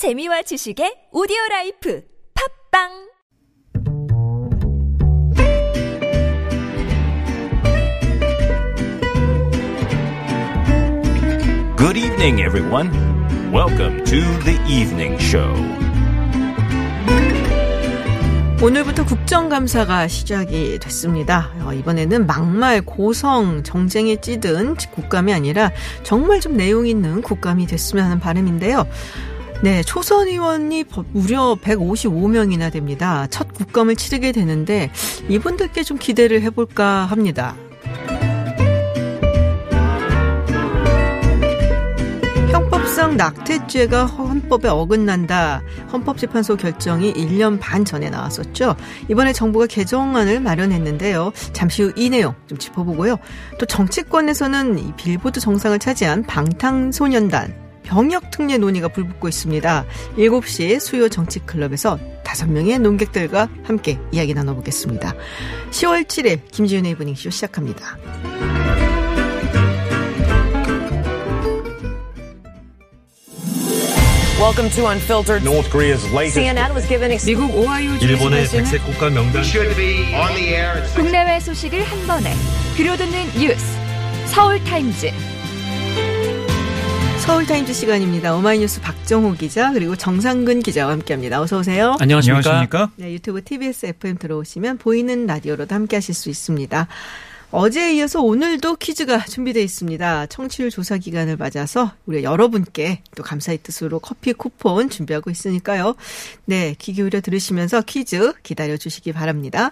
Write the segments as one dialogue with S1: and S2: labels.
S1: 재미와 지식의 오디오 라이프 팟빵
S2: Good evening, everyone. Welcome to the evening show.
S3: 오늘부터 국정감사가 시작이 됐습니다. 어, 이번에는 막말, 고성, 정쟁에 찌든 국감이 아니라 정말 좀 내용 있는 국감이 됐으면 하는 바람인데요. 네, 초선 의원이 버- 무려 155명이나 됩니다. 첫 국감을 치르게 되는데 이분들께 좀 기대를 해볼까 합니다. 형법상 낙태죄가 헌법에 어긋난다. 헌법재판소 결정이 1년 반 전에 나왔었죠. 이번에 정부가 개정안을 마련했는데요. 잠시 후 이 내용 좀 짚어보고요. 또 정치권에서는 이 빌보드 정상을 차지한 방탄소년단 병역 특례 논의가 불붙고 있습니다. 7시 수요 정치 클럽에서 5명의 논객들과 함께 이야기 나눠보겠습니다. 10월 7일 김지윤의 이브닝쇼 시작합니다.
S4: Welcome to Unfiltered.
S5: North Korea's latest
S4: CNN was given ex-
S3: 미국 오하이오
S5: 일본의
S3: 주지사는
S5: 백색 국가 명단
S6: should be on the air at
S1: 국내외 소식을 한 번에 들려듣는 뉴스 서울 타임즈
S3: 서울타임즈 시간입니다. 오마이뉴스 박정호 기자 그리고 정상근 기자와 함께합니다. 어서 오세요.
S7: 안녕하십니까?
S3: 네, 유튜브 TBS FM 들어오시면 보이는 라디오로도 함께하실 수 있습니다. 어제에 이어서 오늘도 퀴즈가 준비되어 있습니다. 청취율 조사 기간을 맞아서 우리 여러분께 또 감사의 뜻으로 커피 쿠폰 준비하고 있으니까요. 네, 귀 기울여 들으시면서 퀴즈 기다려 주시기 바랍니다.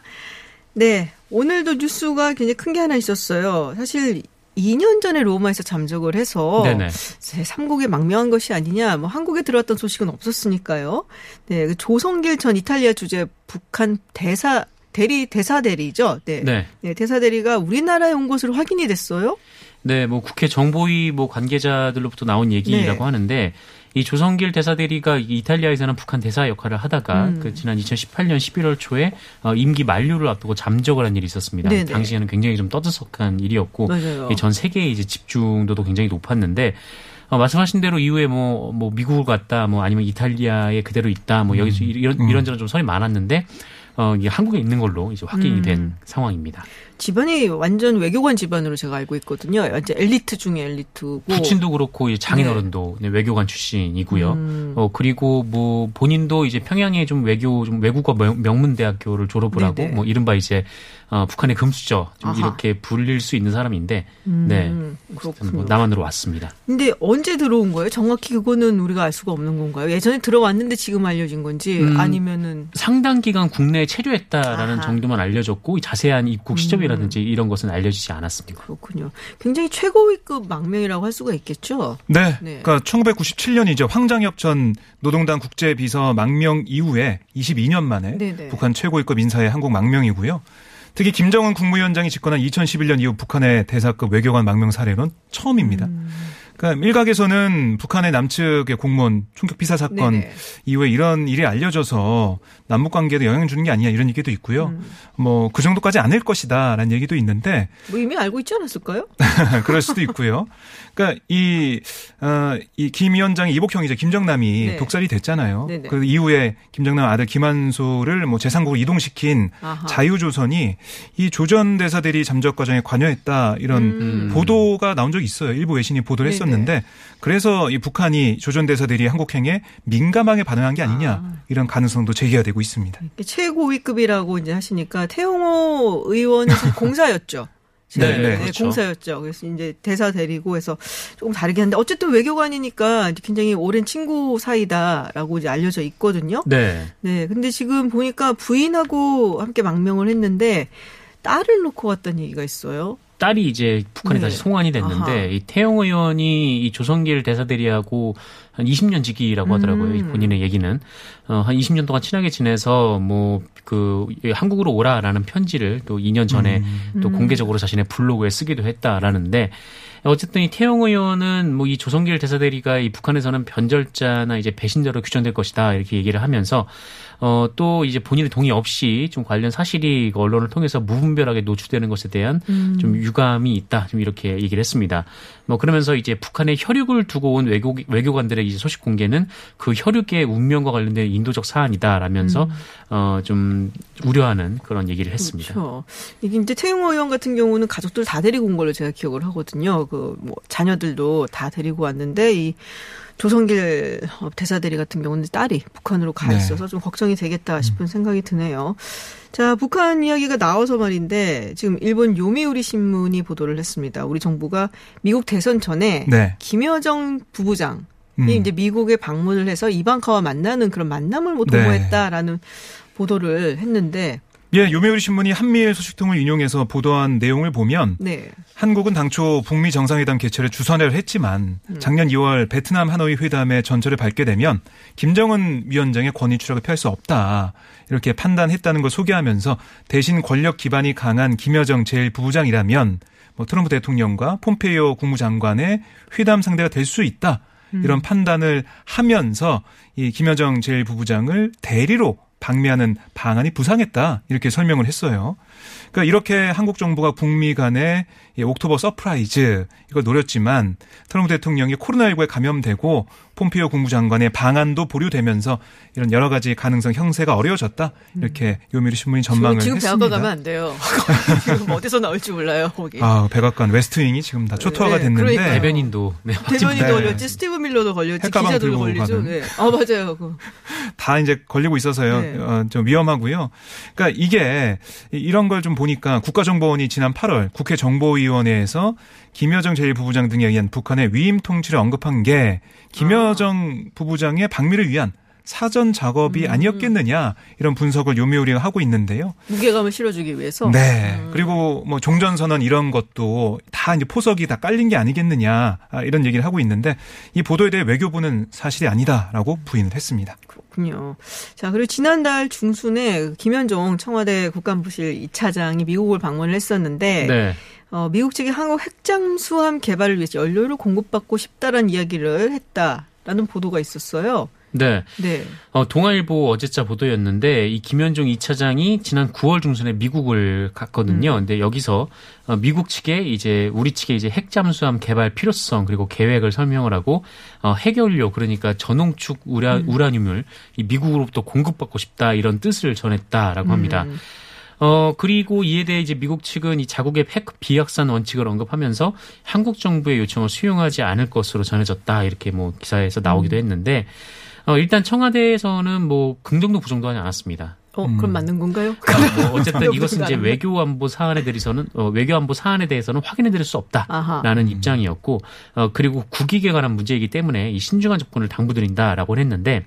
S3: 네, 오늘도 뉴스가 굉장히 큰 게 하나 있었어요. 사실 2년 전에 로마에서 잠적을 해서
S7: 네네.
S3: 제 3국에 망명한 것이 아니냐, 뭐 한국에 들어왔던 소식은 없었으니까요. 네, 그 조성길 전 이탈리아 주재 북한 대사 대리 대사 대리죠. 네.
S7: 네.
S3: 네, 대사 대리가 우리나라에 온 것으로 확인이 됐어요.
S7: 네, 뭐 국회 정보위 뭐 관계자들로부터 나온 얘기라고
S3: 네.
S7: 하는데 이 조성길 대사 대리가 이 이탈리아에서는 북한 대사 역할을 하다가
S3: 음.
S7: 그 지난 2018년 11월 초에 어, 임기 만료를 앞두고 잠적을 한 일이 있었습니다.
S3: 네네.
S7: 당시에는 굉장히 좀 떠들썩한 일이었고
S3: 맞아요.
S7: 이전 세계의 이제 집중도도 굉장히 높았는데 어, 말씀하신 대로 이후에 뭐, 뭐, 미국을 갔다, 뭐, 아니면 이탈리아에 그대로 있다, 뭐, 여기서 이런, 이런저런 좀 설이 많았는데, 어, 이게 한국에 있는 걸로 이제 확인이
S3: 음.
S7: 된 상황입니다.
S3: 집안이 완전 외교관 집안으로 제가 알고 있거든요. 완전 엘리트 중에 엘리트고.
S7: 부친도 그렇고 장인어른도 네, 외교관 출신이고요.
S3: 음.
S7: 어 그리고 뭐 본인도 이제 평양에 좀 외교 좀 외국어 명- 명문대학교를 졸업을 하고
S3: 네네.
S7: 뭐 이른바 이제 어 북한의 금수저 좀
S3: 아하.
S7: 이렇게 불릴 수 있는 사람인데
S3: 음,
S7: 네.
S3: 그렇군요.
S7: 뭐 남한으로 왔습니다.
S3: 근데 언제 들어온 거예요? 정확히 그거는 우리가 알 수가 없는 건가요? 예전에 들어왔는데 지금 알려진 건지
S7: 음.
S3: 아니면은
S7: 상당 기간 국내에 체류했다라는
S3: 아하. 음.
S7: 정도만 알려졌고 자세한 입국 시점이라든지 이런 것은 알려지지 않았습니다.
S3: 그렇군요. 굉장히 최고위급 망명이라고 할 수가 있겠죠.
S5: 네.
S3: 네.
S5: 그러니까 1997년이죠. 황장엽 전 노동당 국제비서 망명 이후에 22년 만에
S3: 네네.
S5: 북한 최고위급 인사의 한국 망명이고요. 특히 김정은 국무위원장이 집권한 2011년 이후 북한의 대사급 외교관 망명 사례는 처음입니다.
S3: 음.
S5: 그러니까 일각에서는 북한의 남측의 공무원 총격 비사 사건
S3: 네네.
S5: 이후에 이런 일이 알려져서 남북 관계에도 영향 주는 게 아니냐 이런 얘기도 있고요.
S3: 음.
S5: 뭐그 정도까지 아닐 것이다라는 얘기도 있는데
S3: 뭐 이미 알고 있지 않았을까요?
S5: 그럴 수도 있고요. 그러니까 이, 어, 이김 위원장의 이복형이죠. 김정남이
S3: 네.
S5: 독살이 됐잖아요.
S3: 네네.
S5: 그 이후에 김정남 아들 김한소를 뭐 제3국으로 이동시킨
S3: 아하.
S5: 자유조선이 이 조전 대사들이 잠적 과정에 관여했다 이런
S7: 음.
S5: 보도가 나온 적이 있어요. 일부 외신이 보도를
S3: 네네.
S5: 했었는데 그래서 이 북한이 조전 대사들이 한국행에 민감하게 반응한 게 아니냐
S3: 아.
S5: 이런 가능성도 제기가 되고 있습니다.
S3: 최고위급이라고 이제 하시니까 태용호 사실 공사였죠.
S5: 네, 네,
S7: 그렇죠.
S3: 공사였죠. 그래서 이제 대사 데리고 해서 조금 다르긴 한데 어쨌든 외교관이니까 굉장히 오랜 친구 사이다라고 이제 알려져 있거든요.
S7: 네.
S3: 네, 근데 지금 보니까 부인하고 함께 망명을 했는데 딸을 놓고 왔다는 얘기가 있어요.
S7: 딸이 이제 북한에
S3: 네.
S7: 다시 송환이 됐는데
S3: 아하.
S7: 이 태영 의원이 이 조성길 대사대리하고 한 20년 지기라고 하더라고요. 이
S3: 음.
S7: 본인의 얘기는 어, 한 20년 동안 친하게 지내서 뭐 그 한국으로 오라라는 편지를 또 2년 전에 또 공개적으로 자신의 블로그에 쓰기도 했다라는데 어쨌든 이 태영 의원은 뭐 이 조성길 대사대리가 이 북한에서는 변절자나 이제 배신자로 규정될 것이다 이렇게 얘기를 하면서 어, 또 이제 본인의 동의 없이 좀 관련 사실이 그 언론을 통해서 무분별하게 노출되는 것에 대한 좀 유감이 있다. 좀 이렇게 얘기를 했습니다. 뭐 그러면서 이제 북한의 혈육을 두고 온 외교, 외교관들에게 이제 소식 공개는 그 혈육의 운명과 관련된 인도적 사안이다라면서
S3: 음.
S7: 어좀 우려하는 그런 얘기를 했습니다.
S3: 그렇죠. 이게 이제 태용호 의원 같은 경우는 가족들 다 데리고 온 걸로 제가 기억을 하거든요. 그 뭐 자녀들도 다 데리고 왔는데 이 조성길 대사대리 같은 경우는 딸이 북한으로 가
S5: 네.
S3: 있어서 좀 걱정이 되겠다 싶은 생각이 드네요. 자, 북한 이야기가 나와서 말인데 지금 일본 요미우리 신문이 보도를 했습니다. 우리 정부가 미국 대선 전에
S5: 네.
S3: 김여정 부부장 이
S5: 음.
S3: 이제 미국에 방문을 해서 이방카와 만나는 그런 만남을 뭐
S5: 네.
S3: 도모했다라는 보도를 했는데
S5: 예, 요미우리 신문이 한미일 소식통을 인용해서 보도한 내용을 보면
S3: 네.
S5: 한국은 당초 북미 정상회담 개최를 주선을 했지만 작년 2월 베트남 하노이 회담의 전철을 밟게 되면 김정은 위원장의 권위 추락을 피할 수 없다. 이렇게 판단했다는 걸 소개하면서 대신 권력 기반이 강한 김여정 제1부부장이라면 뭐 트럼프 대통령과 폼페이오 국무장관의 회담 상대가 될 수 있다. 이런 판단을 하면서 이 김여정 제1부부장을 대리로 방미하는 방안이 부상했다. 이렇게 설명을 했어요. 그러니까 이렇게 한국 정부가 북미 간의 이 October Surprise 이걸 노렸지만 트럼프 대통령이 코로나19에 감염되고 폼페이오 국무장관의 방한도 보류되면서 이런 여러 가지 가능성 형세가 어려워졌다. 이렇게 요미우리 신문이 전망을
S3: 지금
S5: 했습니다.
S3: 대학가 가면 안 돼요. 지금 어디서 나올지 몰라요. 거기.
S5: 아, 백악관 웨스트윙이 지금 다 초토화가
S3: 네,
S5: 됐는데.
S7: 대변인도 네,
S3: 대변인도
S5: 네.
S3: 걸렸지, 스티브 밀러도 걸렸지, 기자들도 걸리죠. 네. 아 맞아요. 그.
S5: 다 이제 걸리고 있어서요.
S3: 네.
S5: 어, 좀 위험하고요. 그러니까 이게 이- 이런 걸 좀 보니까 국가정보원이 지난 8월 국회 정보위원회에서 김여정 제1부부장 등에 의한 북한의 위임 통치를 언급한 게 김여정 부부장의 방미를 위한 사전 작업이
S3: 음.
S5: 아니었겠느냐 이런 분석을 요미우리 가 하고 있는데요.
S3: 무게감을 실어주기 위해서.
S5: 네. 그리고 뭐 종전 선언 이런 것도 다 이제 포석이 다 깔린 게 아니겠느냐 아, 이런 얘기를 하고 있는데 이 보도에 대해 외교부는 사실이 아니다라고 부인을 했습니다.
S3: 그렇군요. 자, 그리고 지난달 중순에 김현종 청와대 국간부실 2차장이 미국을 방문을 했었는데
S7: 네.
S3: 어, 미국 측이 한국 핵잠수함 개발을 위해서 연료를 공급받고 싶다라는 이야기를 했다라는 보도가 있었어요.
S7: 네.
S3: 네.
S7: 어, 동아일보 어제자 보도였는데 이 김현종 2차장이 지난 9월 중순에 미국을 갔거든요. 근데 여기서 어, 미국 측에 이제 우리 측에 이제 핵잠수함 개발 필요성 그리고 계획을 설명을 하고 어, 핵연료 그러니까 전홍축 우라, 우라늄을 이 미국으로부터 공급받고 싶다 이런 뜻을 전했다라고 합니다. 어, 그리고 이에 대해 이제 미국 측은 이 자국의 핵 비확산 원칙을 언급하면서 한국 정부의 요청을 수용하지 않을 것으로 전해졌다. 이렇게 뭐 기사에서 나오기도 했는데, 어, 일단 청와대에서는 뭐 긍정도 부정도 하지 않았습니다.
S3: 어, 그럼 맞는 건가요?
S7: 그러니까 뭐 어쨌든 이것은 이제
S3: 나라네.
S7: 외교 안보 사안에 대해서는 어, 외교 안보 사안에 대해서는 확인해 드릴 수
S3: 아하.
S7: 없다라는 입장이었고 어, 그리고 국익에 관한 문제이기 때문에 이 신중한 접근을 당부드린다라고 했는데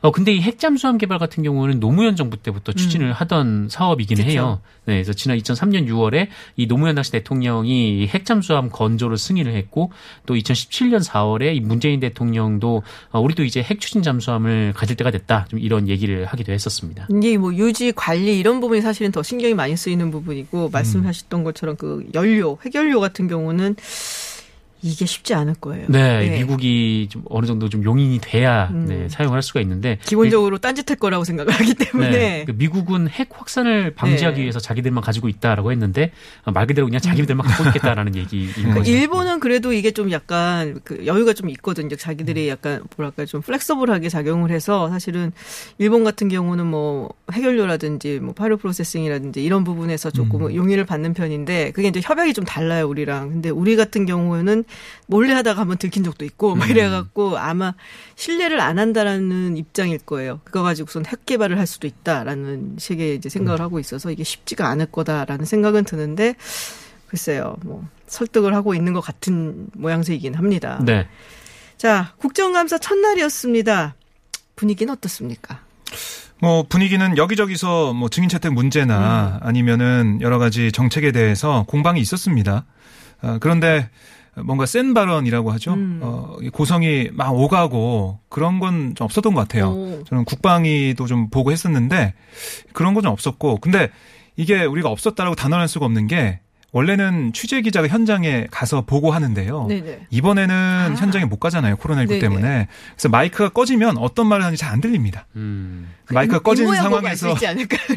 S7: 어 근데 이 핵잠수함 개발 같은 경우는 노무현 정부 때부터 추진을 하던 사업이기는
S3: 음. 그쵸.
S7: 해요. 네, 그래서 지난 2003년 6월에 이 노무현 당시 대통령이 이 핵잠수함 건조를 승인을 했고 또 2017년 4월에 이 문재인 대통령도 어, 우리도 이제 핵 추진 잠수함을 가질 때가 됐다. 좀 이런 얘기를 하기도 했었습니다.
S3: 이게 뭐 유지 관리 이런 부분이 사실은 더 신경이 많이 쓰이는 부분이고 말씀하셨던 것처럼 그 연료 핵연료 같은 경우는 이게 쉽지 않을 거예요.
S7: 네, 미국이 좀 어느 정도 좀 용인이 돼야
S3: 음.
S7: 네, 사용을 할 수가 있는데
S3: 기본적으로 딴짓할 거라고 생각을 하기 때문에
S7: 네. 그 미국은 핵 확산을 방지하기
S3: 네.
S7: 위해서 자기들만 가지고 있다라고 했는데 어, 말 그대로 그냥 자기들만 갖고 있겠다라는 얘기인
S3: 그
S7: 거죠.
S3: 일본은 그래도 이게 좀 약간 그 여유가 좀 있거든요. 자기들이 약간 뭐랄까 좀 flexible하게 작용을 해서 사실은 일본 같은 경우는 뭐 핵연료라든지 뭐 pyroprocessing이라든지 이런 부분에서 조금 용인을 받는 편인데 그게 이제 협약이 좀 달라요 우리랑. 근데 우리 같은 경우에는 몰래 하다가 한번 들킨 적도 있고 막 이래갖고 아마 신뢰를 안 한다라는 입장일 거예요. 그거 가지고선 핵 개발을 할 수도 있다라는 식의 이제 생각을 하고 있어서 이게 쉽지가 않을 거다라는 생각은 드는데 글쎄요, 뭐 설득을 하고 있는 것 같은 모양새이긴 합니다.
S7: 네.
S3: 자, 국정감사 첫날이었습니다. 분위기는 어떻습니까?
S5: 뭐 분위기는 여기저기서 뭐 증인 채택 문제나 아니면은 여러 가지 정책에 대해서 공방이 있었습니다. 아, 그런데 뭔가 센 발언이라고 하죠.
S3: 음.
S5: 어, 이 고성이 막 오가고 그런 건 좀 없었던 것 같아요.
S3: 오.
S5: 저는 국방위도 좀 보고 했었는데 그런 건 좀 없었고 근데 이게 우리가 없었다라고 단언할 수가 없는 게 원래는 취재 기자가 현장에 가서 보고 하는데요.
S3: 네네.
S5: 이번에는 현장에 못 가잖아요. 코로나19
S3: 네네.
S5: 때문에. 그래서 마이크가 꺼지면 어떤 말을 하는지 잘 안 들립니다.
S7: 음.
S5: 마이크가 꺼진 상황에서?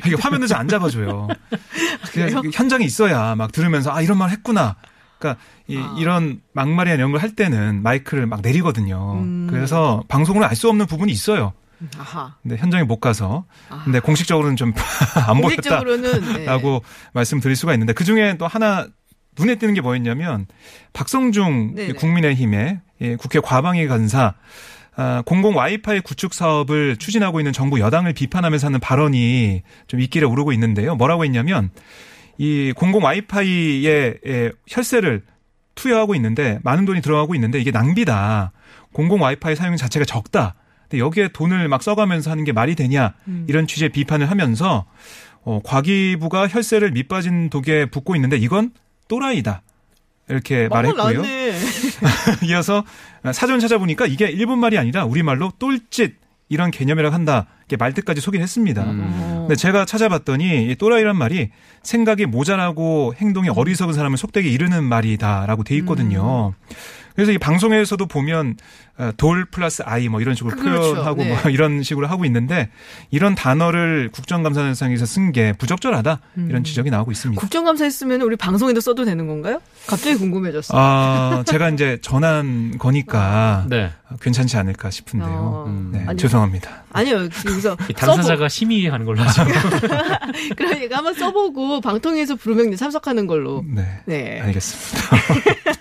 S5: 이게 화면을 잘 안 잡아줘요. 그냥 현장에 있어야 막 들으면서 아 이런 말 했구나. 그러니까 이, 이런 막말이나 이런 걸 할 때는 마이크를 막 내리거든요. 그래서 방송으로 알수 없는 부분이 있어요.
S3: 아하.
S5: 근데 현장에 못 가서. 근데 공식적으로는 좀 안 보였다.
S3: 공식적으로는 네.
S5: 라고 말씀드릴 수가 있는데 그 중에 또 하나 눈에 띄는 게 뭐였냐면 박성중
S3: 네네.
S5: 국민의힘의 예, 국회 과방위 간사 아, 공공 와이파이 구축 사업을 추진하고 있는 정부 여당을 비판하면서 하는 발언이 좀 입길에 오르고 있는데요. 뭐라고 했냐면 이 공공 와이파이에 예, 혈세를 투여하고 있는데 많은 돈이 들어가고 있는데 이게 낭비다. 공공 와이파이 사용 자체가 적다. 근데 여기에 돈을 막 써가면서 하는 게 말이 되냐 이런 취지의 비판을 하면서 어, 과기부가 혈세를 밑빠진 독에 붓고 있는데 이건 또라이다. 이렇게
S3: 막말
S5: 말했고요. 이어서 사전 찾아보니까 이게 일본 말이 아니라 우리말로 똘짓 이런 개념이라고 한다. 이렇게 말뜻까지 소개를 했습니다. 근데 제가 찾아봤더니 이 또라이란 말이 생각이 모자라고 행동이 어리석은 사람을 속되게 이르는 말이다라고 돼 있거든요. 그래서 이 방송에서도 보면 어, 돌 플러스 아이 뭐 이런 식으로
S3: 그렇죠.
S5: 표현하고
S3: 네.
S5: 뭐 이런 식으로 하고 있는데 이런 단어를 국정감사상에서 쓴 게 부적절하다 이런 지적이 나오고 있습니다.
S3: 국정감사 했으면 우리 방송에도 써도 되는 건가요? 갑자기 궁금해졌어.
S5: 아, 제가 이제 전한 거니까
S7: 네.
S5: 괜찮지 않을까 싶은데요.
S3: 어.
S7: 음.
S5: 네,
S3: 아니,
S5: 죄송합니다.
S3: 아니요, 여기서
S7: 이 당사자가 심의하는 걸로 하죠.
S3: 그러니까 한번 써보고 방통위에서 부르면 참석하는 걸로.
S5: 네.
S3: 네.
S5: 알겠습니다.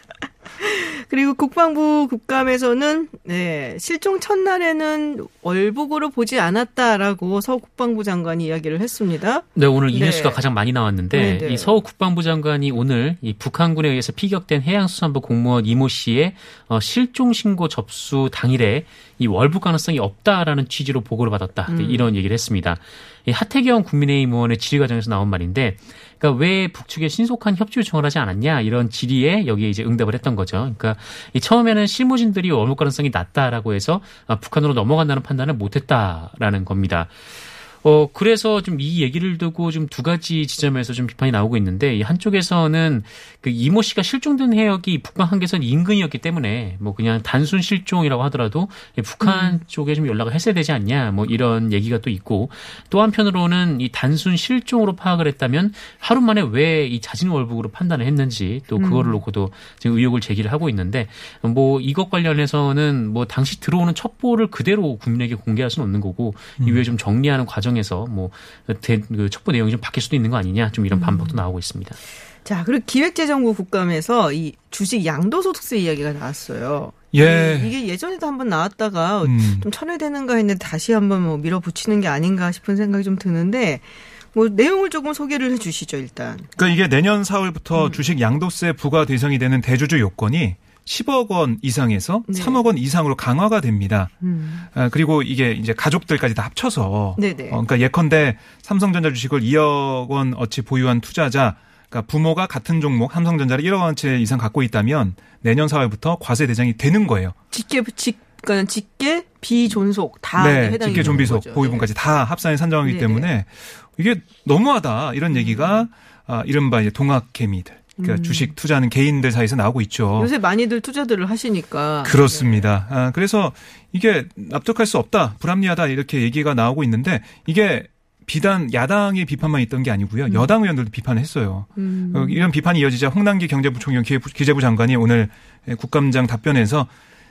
S3: 그리고 국방부 국감에서는 네, 실종 첫날에는 월북으로 보지 않았다라고 서 국방부 장관이 이야기를 했습니다.
S7: 네, 오늘 이
S3: 네.
S7: 뉴스가 가장 많이 나왔는데
S3: 네, 네.
S7: 이 서울 국방부 장관이 오늘 이 북한군에 의해서 피격된 해양수산부 공무원 이모 씨의 어, 실종 신고 접수 당일에 이 월북 가능성이 없다라는 취지로 보고를 받았다. 네,
S3: 음.
S7: 이런 얘기를 했습니다. 이 하태경 국민의힘 의원의 질의 과정에서 나온 말인데 그러니까 왜 북측에 신속한 협조 요청을 하지 않았냐 이런 질의에 여기에 이제 응답을 했던 거죠. 그러니까 이 처음에는 실무진들이 월북 가능성이 낮다라고 해서 아, 북한으로 넘어간다는 판단을 못했다라는 겁니다. 어, 그래서 좀 이 얘기를 두고 좀 두 가지 지점에서 좀 비판이 나오고 있는데, 이 한쪽에서는 그 이모 씨가 실종된 해역이 북한 한계선 인근이었기 때문에 뭐 그냥 단순 실종이라고 하더라도 이 북한 쪽에 좀 연락을 했어야 되지 않냐, 뭐 이런 얘기가 또 있고, 또 한편으로는 이 단순 실종으로 파악을 했다면 하루 만에 왜 이 자진 월북으로 판단을 했는지 또 그거를 놓고도 지금 의혹을 제기를 하고 있는데, 뭐 이것 관련해서는 뭐 당시 들어오는 첩보를 그대로 국민에게 공개할 수는 없는 거고, 이후에 좀 정리하는 과정 에서 뭐 대- 그 첩보 내용이 좀 바뀔 수도 있는 거 아니냐 좀 이런 반박도 나오고 있습니다.
S3: 자, 그리고 기획재정부 국감에서 이 주식 양도소득세 이야기가 나왔어요.
S5: 예.
S3: 이- 이게 예전에도 한번 나왔다가
S5: 음.
S3: 좀 천회되는가 했는데 다시 한번 뭐 밀어붙이는 게 아닌가 싶은 생각이 좀 드는데 뭐 내용을 조금 소개를 해주시죠 일단.
S5: 그러니까 이게 내년 4월부터
S3: 음.
S5: 주식 양도세 부과 대상이 되는 대주주 요건이 10억 원 이상에서
S3: 네.
S5: 3억 원 이상으로 강화가 됩니다.
S3: 음.
S5: 아, 그리고 이게 이제 가족들까지 다 합쳐서
S3: 네네.
S5: 어, 그러니까 예컨대 삼성전자 주식을 2억 원 어치 보유한 투자자 그러니까 부모가 같은 종목 삼성전자를 1억 원치 이상 갖고 있다면 내년 4월부터 과세 대상이 되는 거예요.
S3: 직계 직 그러니까 직계 비존속 다
S5: 네,
S3: 해당이
S5: 직계
S3: 거죠.
S5: 보유분까지 다 합산해 산정하기
S3: 네네.
S5: 때문에 이게 너무하다 이런 얘기가 아, 이른바 이제 동학 개미들 그러니까 주식 투자하는 개인들 사이에서 나오고 있죠.
S3: 음. 요새 많이들 투자들을 하시니까
S5: 그렇습니다. 아, 그래서 이게 납득할 수 없다, 불합리하다 이렇게 얘기가 나오고 있는데 이게 비단 야당의 비판만 있던 게 아니고요. 여당 의원들도 비판을 했어요.
S3: 음.
S5: 어, 이런 비판이 이어지자 홍남기 경제부총리 기재부, 장관이 오늘 국감장 답변에서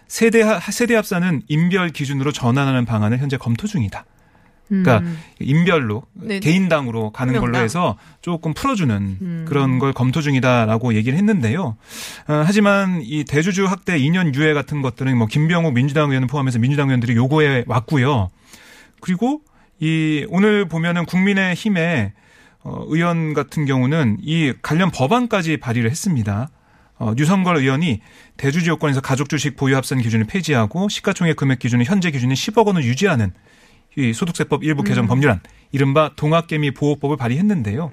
S5: 세대 하- 세대 합산은 인별 기준으로 전환하는 방안을 현재 검토 중이다. 그러니까 인별로
S3: 음. 네네.
S5: 개인당으로 가는
S3: 한
S5: 걸로
S3: 명당.
S5: 해서 조금 풀어주는
S3: 음.
S5: 그런 걸 검토 중이다라고 얘기를 했는데요. 어, 하지만 이 대주주 학대 2년 유예 같은 것들은 뭐 김병욱 민주당 의원을 포함해서 민주당 의원들이 요구해 왔고요. 그리고 이 오늘 보면은 국민의 힘의 어, 의원 같은 경우는 이 관련 법안까지 발의를 했습니다. 어, 유성걸 의원이 대주주 요건에서 가족 주식 보유 합산 기준을 폐지하고 시가총액 금액 기준은 현재 기준인 10억 원을 유지하는 이 소득세법 일부 개정 법률안 이른바 동학개미 보호법을 발의했는데요.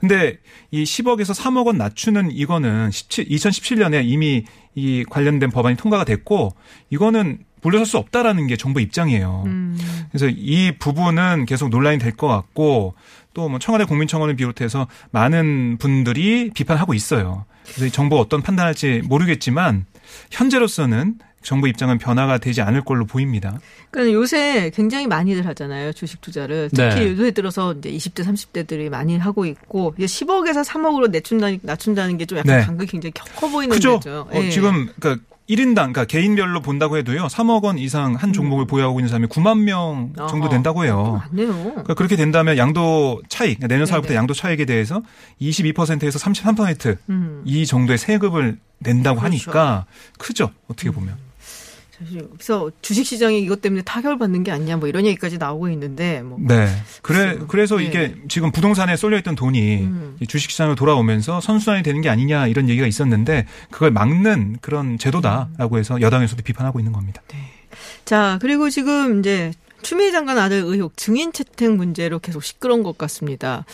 S5: 근데 이 10억에서 3억 원 낮추는 이거는 17, 2017년에 이미 이 관련된 법안이 통과가 됐고 이거는 물러설 수 없다라는 게 정부 입장이에요.
S3: 음.
S5: 그래서 이 부분은 계속 논란이 될 것 같고 또 뭐 청와대 국민청원을 비롯해서 많은 분들이 비판하고 있어요. 그래서 이 정부가 어떤 판단할지 모르겠지만 현재로서는 정부 입장은 변화가 되지 않을 걸로 보입니다.
S3: 그러니까 요새 굉장히 많이들 하잖아요. 주식 투자를. 특히
S7: 네.
S3: 요새 들어서 이제 20대, 30대들이 많이 하고 있고 이제 10억에서 3억으로 낮춘다는, 낮춘다는 게 좀 약간
S5: 네.
S3: 간극이 굉장히 커 보이는
S5: 그죠?
S3: 거죠.
S5: 어,
S3: 예.
S5: 지금 그러니까 1인당 그러니까 개인별로 본다고 해도요. 3억 원 이상 한 종목을 보유하고 있는 사람이 9만 명 정도
S3: 음.
S5: 된다고 해요.
S3: 맞네요.
S5: 그러니까 그렇게 된다면 양도 차익, 그러니까 내년 사월부터
S3: 네네.
S5: 양도 차익에 대해서 22%에서 33%이
S3: 음.
S5: 정도의 세금을 낸다고
S3: 그렇죠.
S5: 하니까 크죠. 어떻게 보면.
S3: 사실 그래서 주식 시장이 이것 때문에 타격을 받는 게 아니냐 뭐 이런 얘기까지 나오고 있는데 뭐
S5: 네. 그래
S3: 글쎄요.
S5: 그래서
S3: 네.
S5: 이게 지금 부동산에 쏠려 있던 돈이
S3: 음.
S5: 이 주식 시장으로 돌아오면서 선순환이 되는 게 아니냐 이런 얘기가 있었는데 그걸 막는 그런 제도다라고 해서 여당에서도 비판하고 있는 겁니다.
S3: 자, 그리고 지금 이제 추미애 장관 아들 의혹 증인 채택 문제로 계속 시끄러운 것 같습니다.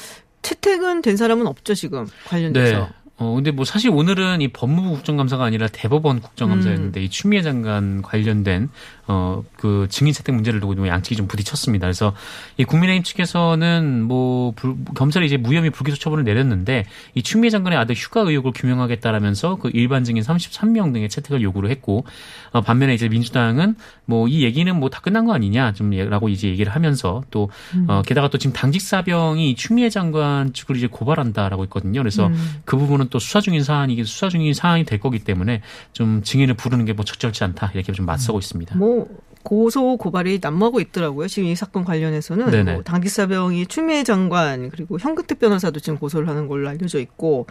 S3: 채택은 된 사람은 없죠, 지금 관련돼서.
S7: 네. 어, 근데 뭐 사실 오늘은 이 법무부 국정감사가 아니라 대법원 국정감사였는데 이 추미애 장관 관련된 어, 그 증인 채택 문제를 두고 좀 양측이 좀 부딪혔습니다. 그래서 이 국민의힘 측에서는 뭐 불- 검찰이 이제 무혐의 불기소 처분을 내렸는데 이 추미애 장관의 아들 휴가 의혹을 규명하겠다라면서 그 일반 증인 33명 등의 채택을 요구를 했고 어, 반면에 이제 민주당은 뭐 이 얘기는 뭐 다 끝난 거 아니냐 좀라고 이제 얘기를 하면서 또 어, 게다가 또 지금 당직 사병이 추미애 장관 측을 이제 고발한다라고 했거든요. 그래서
S3: 음.
S7: 그 부분은 또 수사 중인 사안이기 수사 중인 사안이 될 거기 때문에 좀 증인을 부르는 게 뭐 적절치 않다 이렇게 좀 맞서고 있습니다.
S3: 뭐 고소 고발이 난무하고 있더라고요. 지금 이 사건 관련해서는
S7: 네네.
S3: 뭐 당기사병이 추미애 장관 그리고 현근택 변호사도 지금 고소를 하는 걸로 알려져 있고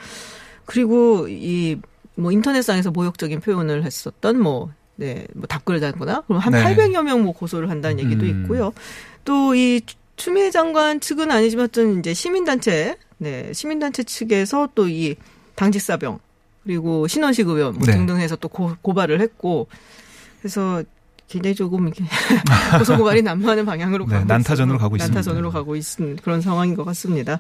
S3: 그리고 이 뭐 인터넷상에서 모욕적인 표현을 했었던 뭐 네, 뭐 답글을 달거나 그럼 한
S5: 네.
S3: 800여 명 뭐 고소를 한다는 얘기도
S7: 음.
S3: 있고요. 또 이 추미애 장관 측은 아니지만 어떤 이제 시민단체, 네, 시민단체 측에서 또 이 당직사병 그리고 신원식 의원 뭐
S5: 네.
S3: 등등 해서 또 고, 고발을 했고 그래서 굉장히 조금 이렇게 고소고발이 난무하는 방향으로
S5: 네,
S3: 가고
S5: 난타전으로
S3: 있-
S5: 가고 있습니다.
S3: 난타전으로 가고 있는 그런 상황인 것 같습니다.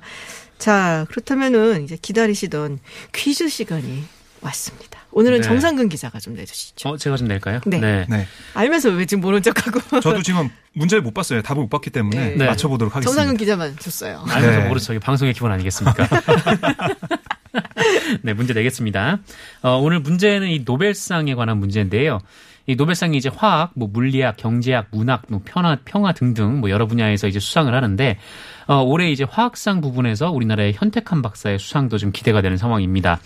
S3: 자 그렇다면은 이제 기다리시던 퀴즈 시간이 왔습니다. 오늘은
S7: 네.
S3: 정상근 기자가 좀 내주시죠.
S7: 어, 제가 좀 낼까요?
S3: 네.
S5: 네.
S3: 알면서 왜 지금 모른 척하고
S5: 저도 지금 문제를 못 봤어요. 답을 못 봤기 때문에
S3: 네.
S5: 맞춰보도록 하겠습니다.
S3: 정상근 기자만 줬어요.
S7: 알면서
S5: 네.
S7: 모르죠. 이게 방송의 기본 아니겠습니까? 네, 문제 내겠습니다. 어, 오늘 문제는 이 노벨상에 관한 문제인데요. 이 노벨상이 이제 화학, 뭐 물리학, 경제학, 문학, 뭐 평화, 평화 등등 뭐 여러 분야에서 이제 수상을 하는데 어, 올해 이제 화학상 부분에서 우리나라의 현택한 박사의 수상도 좀 기대가 되는 상황입니다.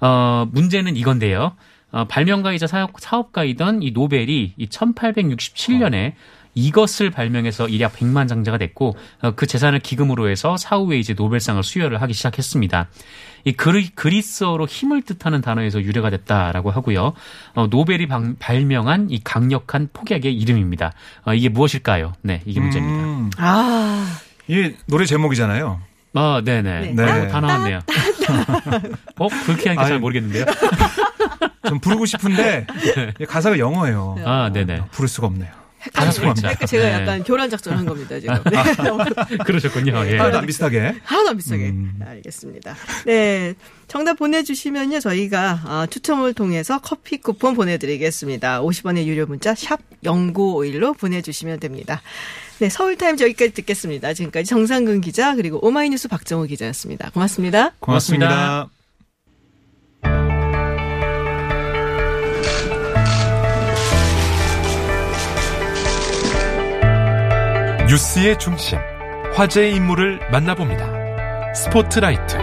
S7: 어, 문제는 이건데요. 어, 발명가이자 사업, 사업가이던 이 노벨이 이 1867년에 이것을 발명해서 일약 100만 장자가 됐고 어, 그 재산을 기금으로 해서 사후에 이제 노벨상을 수여를 하기 시작했습니다. 이 그리, 그리스어로 힘을 뜻하는 단어에서 유래가 됐다라고 하고요. 어, 노벨이 방- 발명한 이 강력한 폭약의 이름입니다. 어, 이게 무엇일까요? 네, 이게 문제입니다.
S5: 음,
S3: 아
S5: 이게 노래 제목이잖아요.
S7: 아, 네네.
S3: 네.
S7: 어, 다 나왔네요. 어, 그렇게 하니까 잘
S5: 아유.
S7: 모르겠는데요.
S5: 좀 부르고 싶은데 가사가 영어예요.
S7: 아, 네네.
S5: 부를 수가 없네요.
S7: 다섯 글자.
S3: 그러니까 제가
S7: 네.
S3: 약간 교란 작전한 겁니다 지금. 네.
S7: 그러셨군요. 예.
S5: 하나도 안 비슷하게.
S3: 하나도 안 비슷하게.
S5: 음.
S3: 알겠습니다. 네. 정답 보내주시면요. 저희가 아, 추첨을 통해서 커피 쿠폰 보내드리겠습니다. 50원의 유료 문자 샵 0951로 보내주시면 됩니다. 네. 서울타임즈 여기까지 듣겠습니다. 지금까지 정상근 기자 그리고 오마이뉴스 박정우 기자였습니다. 고맙습니다.
S5: 고맙습니다.
S8: 뉴스의 중심, 화제의 인물을 만나봅니다. 스포트라이트.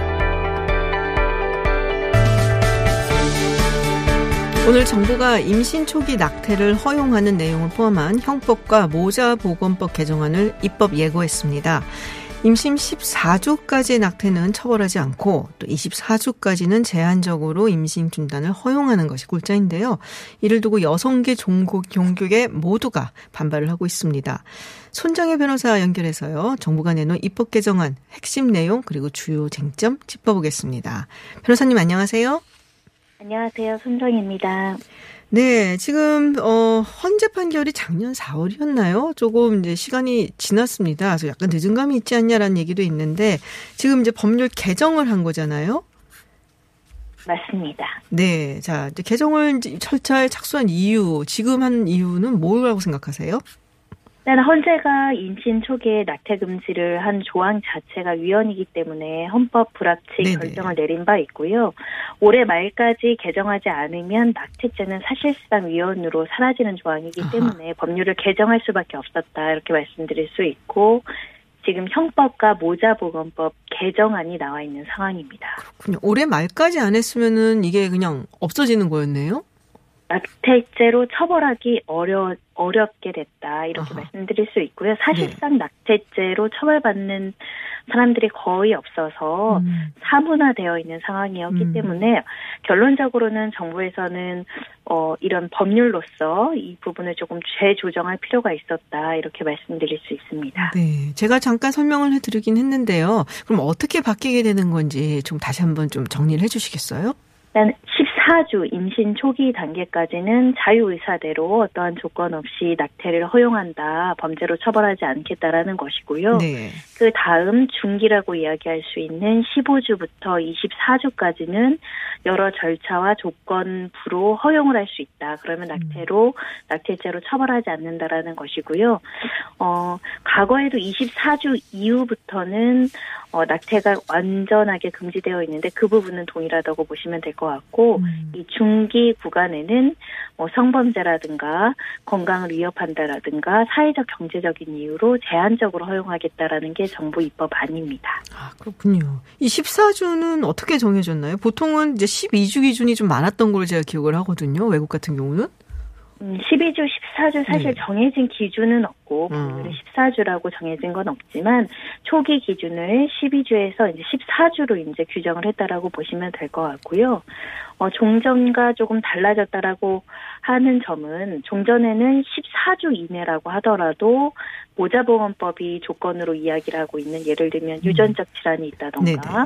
S3: 오늘 정부가 임신 초기 낙태를 허용하는 내용을 포함한 형법과 모자보건법 개정안을 입법 예고했습니다. 임신 14주까지의 낙태는 처벌하지 않고 또 24주까지는 제한적으로 임신 중단을 허용하는 것이 골자인데요. 이를 두고 여성계 종국 종교계 모두가 반발을 하고 있습니다. 손정혜 변호사 연결해서요. 정부가 내놓은 입법 개정안 핵심 내용 그리고 주요 쟁점 짚어보겠습니다. 변호사님 안녕하세요.
S9: 안녕하세요. 손정입니다.
S3: 네, 지금 어 헌재 판결이 작년 4월이었나요? 조금 이제 시간이 지났습니다. 그래서 약간 늦은 감이 있지 않냐라는 얘기도 있는데 지금 이제 법률 개정을 한 거잖아요.
S9: 맞습니다.
S3: 네, 자 이제 개정을 절차에 착수한 이유, 지금 한 이유는 뭐라고 생각하세요?
S9: 일단 헌재가 임신 초기에 낙태 금지를 한 조항 자체가 위헌이기 때문에 헌법 불합치
S3: 네네.
S9: 결정을 내린 바 있고요. 올해 말까지 개정하지 않으면 낙태죄는 사실상 위헌으로 사라지는 조항이기
S3: 아하.
S9: 때문에 법률을 개정할 수밖에 없었다 이렇게 말씀드릴 수 있고 지금 형법과 모자보건법 개정안이 나와 있는 상황입니다.
S3: 그렇군요. 올해 말까지 안 했으면은 이게 그냥 없어지는 거였네요.
S9: 낙태죄로 처벌하기 어려 어렵게 됐다 이렇게
S3: 아하.
S9: 말씀드릴 수 있고요. 사실상 낙태죄로 처벌받는 사람들이 거의 없어서
S3: 음.
S9: 사문화되어 있는 상황이었기
S3: 음.
S9: 때문에 결론적으로는 정부에서는 어 이런 법률로서 이 부분을 조금 재조정할 필요가 있었다 이렇게 말씀드릴 수 있습니다.
S3: 네. 제가 잠깐 설명을 해드리긴 했는데요. 그럼 어떻게 바뀌게 되는 건지 좀 다시 한번 좀 정리를 해주시겠어요?
S9: 일단 14주 임신 초기 단계까지는 자유의사대로 어떠한 조건 없이 낙태를 허용한다, 범죄로 처벌하지 않겠다라는 것이고요.
S3: 네.
S9: 그 다음 중기라고 이야기할 수 있는 15주부터 24주까지는 여러 절차와 조건부로 허용을 할 수 있다. 그러면 낙태로 낙태죄로 처벌하지 않는다라는 것이고요. 어, 과거에도 24주 이후부터는 어, 낙태가 완전하게 금지되어 있는데 그 부분은 동일하다고 보시면 될 것 같고
S3: 음.
S9: 이 중기 구간에는 뭐 성범죄라든가 건강을 위협한다라든가 사회적 경제적인 이유로 제한적으로 허용하겠다라는 게 정부 입법 아닙니다.
S3: 아, 그렇군요. 이 14주는 어떻게 정해졌나요? 보통은 이제 12주 기준이 좀 많았던 걸로 제가 기억을 하거든요. 외국 같은 경우는.
S9: 음, 12주, 14주 사실
S3: 네.
S9: 정해진 기준은 없고
S3: 음.
S9: 법률은 14주라고 정해진 건 없지만 초기 기준을 12주에서 이제 14주로 이제 규정을 했다라고 보시면 될 것 같고요. 어, 종전과 조금 달라졌다라고 하는 점은 종전에는 14주 이내라고 하더라도 모자보건법이 조건으로 이야기를 하고 있는 예를 들면 유전적 질환이 있다던가
S3: 음. 네네.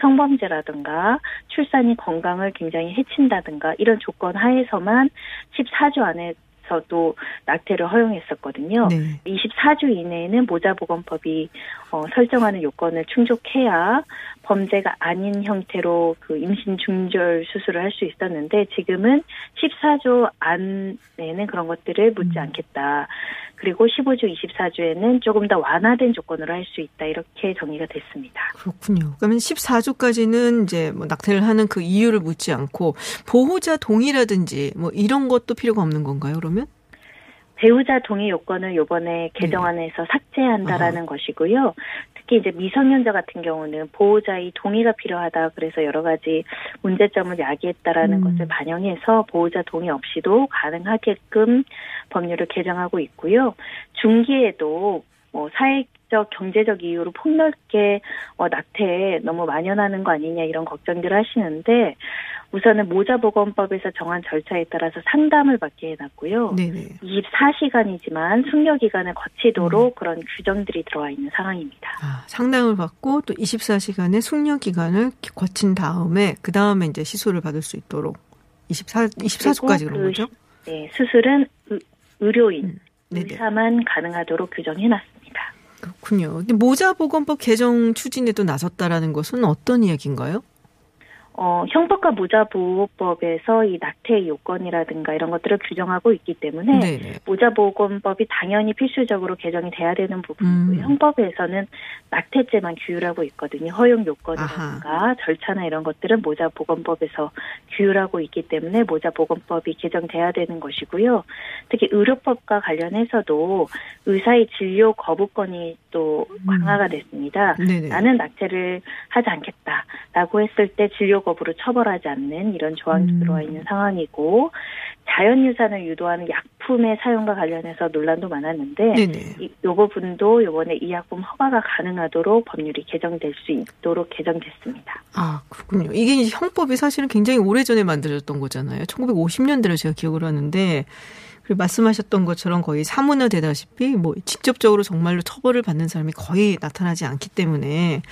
S9: 성범죄라든가 출산이 건강을 굉장히 해친다든가 이런 조건 하에서만 14주 안에 서도 낙태를 허용했었거든요.
S3: 네.
S9: 24주 이내에는 모자보건법이 어, 설정하는 요건을 충족해야 범죄가 아닌 형태로 그 임신 중절 수술을 할 수 있었는데 지금은 14주 안에는 그런 것들을 묻지
S3: 음.
S9: 않겠다. 그리고 15주, 24주에는 조금 더 완화된 조건으로 할 수 있다. 이렇게 정의가 됐습니다.
S3: 그렇군요. 그러면 14주까지는 이제 뭐 낙태를 하는 그 이유를 묻지 않고 보호자 동의라든지 뭐 이런 것도 필요가 없는 건가요, 그러면?
S9: 배우자 동의 요건을 요번에 개정안에서 삭제한다라는 것이고요. 특히 이제 미성년자 같은 경우는 보호자의 동의가 필요하다. 그래서 여러 가지 문제점을 야기했다라는
S3: 음.
S9: 것을 반영해서 보호자 동의 없이도 가능하게끔 법률을 개정하고 있고요. 중기에도 뭐 사회적 경제적 이유로 폭넓게 어, 낙태에 너무 만연하는 거 아니냐 이런 걱정들을 하시는데 우선은 모자보건법에서 정한 절차에 따라서 상담을 받게 해놨고요.
S3: 네네.
S9: 24시간이지만 숙려 기간을 거치도록 그런 규정들이 들어와 있는 상황입니다.
S3: 아, 상담을 받고 또 24시간의 숙려 기간을 거친 다음에 그 다음에 이제 시술을 받을 수 있도록 24 24주까지
S9: 그리고
S3: 그런
S9: 그
S3: 거죠?
S9: 네, 수술은 의, 의료인,
S3: 음, 네네.
S9: 의사만 가능하도록 규정해놨습니다.
S3: 그렇군요. 모자보건법 개정 추진에도 나섰다라는 것은 어떤 이야기인가요?
S9: 어, 형법과 모자보호법에서 이 낙태 요건이라든가 이런 것들을 규정하고 있기 때문에
S3: 네네.
S9: 모자보건법이 당연히 필수적으로 개정이 돼야 되는 부분이고요.
S3: 음.
S9: 형법에서는 낙태죄만 규율하고 있거든요. 허용 요건이라든가 절차나 이런 것들은 모자보건법에서 규율하고 있기 때문에 모자보건법이 개정돼야 되는 것이고요. 특히 의료법과 관련해서도 의사의 진료 거부권이 또 강화가 됐습니다.
S3: 네네.
S9: 나는 낙태를 하지 않겠다라고 했을 때 진료 거부를 처벌하지 않는 이런 조항이
S3: 음.
S9: 들어와 있는 상황이고 자연유산을 유도하는 약품의 사용과 관련해서 논란도 많았는데
S3: 네네.
S9: 이, 요 부분도 요번에 이 약품 허가가 가능하도록 법률이 개정될 수 있도록 개정됐습니다.
S3: 아, 그렇군요. 이게 이제 형법이 사실은 굉장히 오래전에 만들어졌던 거잖아요. 1950년대로 제가 기억을 하는데 그리고 말씀하셨던 것처럼 거의 사문화되다시피 뭐 직접적으로 정말로 처벌을 받는 사람이 거의 나타나지 않기 때문에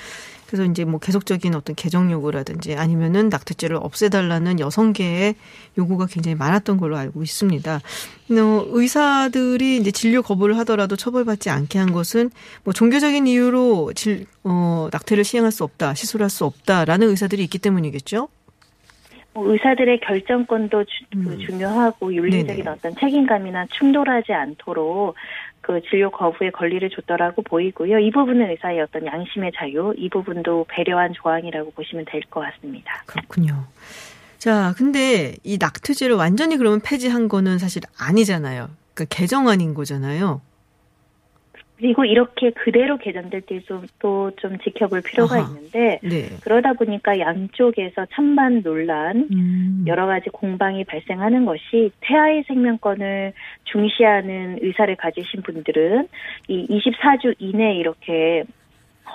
S3: 그래서 이제 뭐 계속적인 어떤 개정 요구라든지 아니면은 낙태죄를 없애달라는 여성계의 요구가 굉장히 많았던 걸로 알고 있습니다. 어, 의사들이 이제 진료 거부를 하더라도 처벌받지 않게 한 것은 뭐 종교적인 이유로 질, 어, 낙태를 시행할 수 없다, 시술할 수 없다라는 의사들이 있기 때문이겠죠?
S9: 뭐 의사들의 결정권도 주, 그
S3: 음.
S9: 중요하고 윤리적인
S3: 네네.
S9: 어떤 책임감이나 충돌하지 않도록 그 진료 거부의 권리를 줬더라고 보이고요. 이 부분은 의사의 어떤 양심의 자유, 이 부분도 배려한 조항이라고 보시면 될 것 같습니다.
S3: 그렇군요. 자, 근데 이 낙태죄를 완전히 그러면 폐지한 거는 사실 아니잖아요. 그러니까 개정안인 거잖아요.
S9: 그리고 이렇게 그대로 개정될 때도 좀 지켜볼 필요가
S3: 아하.
S9: 있는데
S3: 네.
S9: 그러다 보니까 양쪽에서 찬반 논란
S3: 음.
S9: 여러 가지 공방이 발생하는 것이 태아의 생명권을 중시하는 의사를 가지신 분들은 이 24주 이내에 이렇게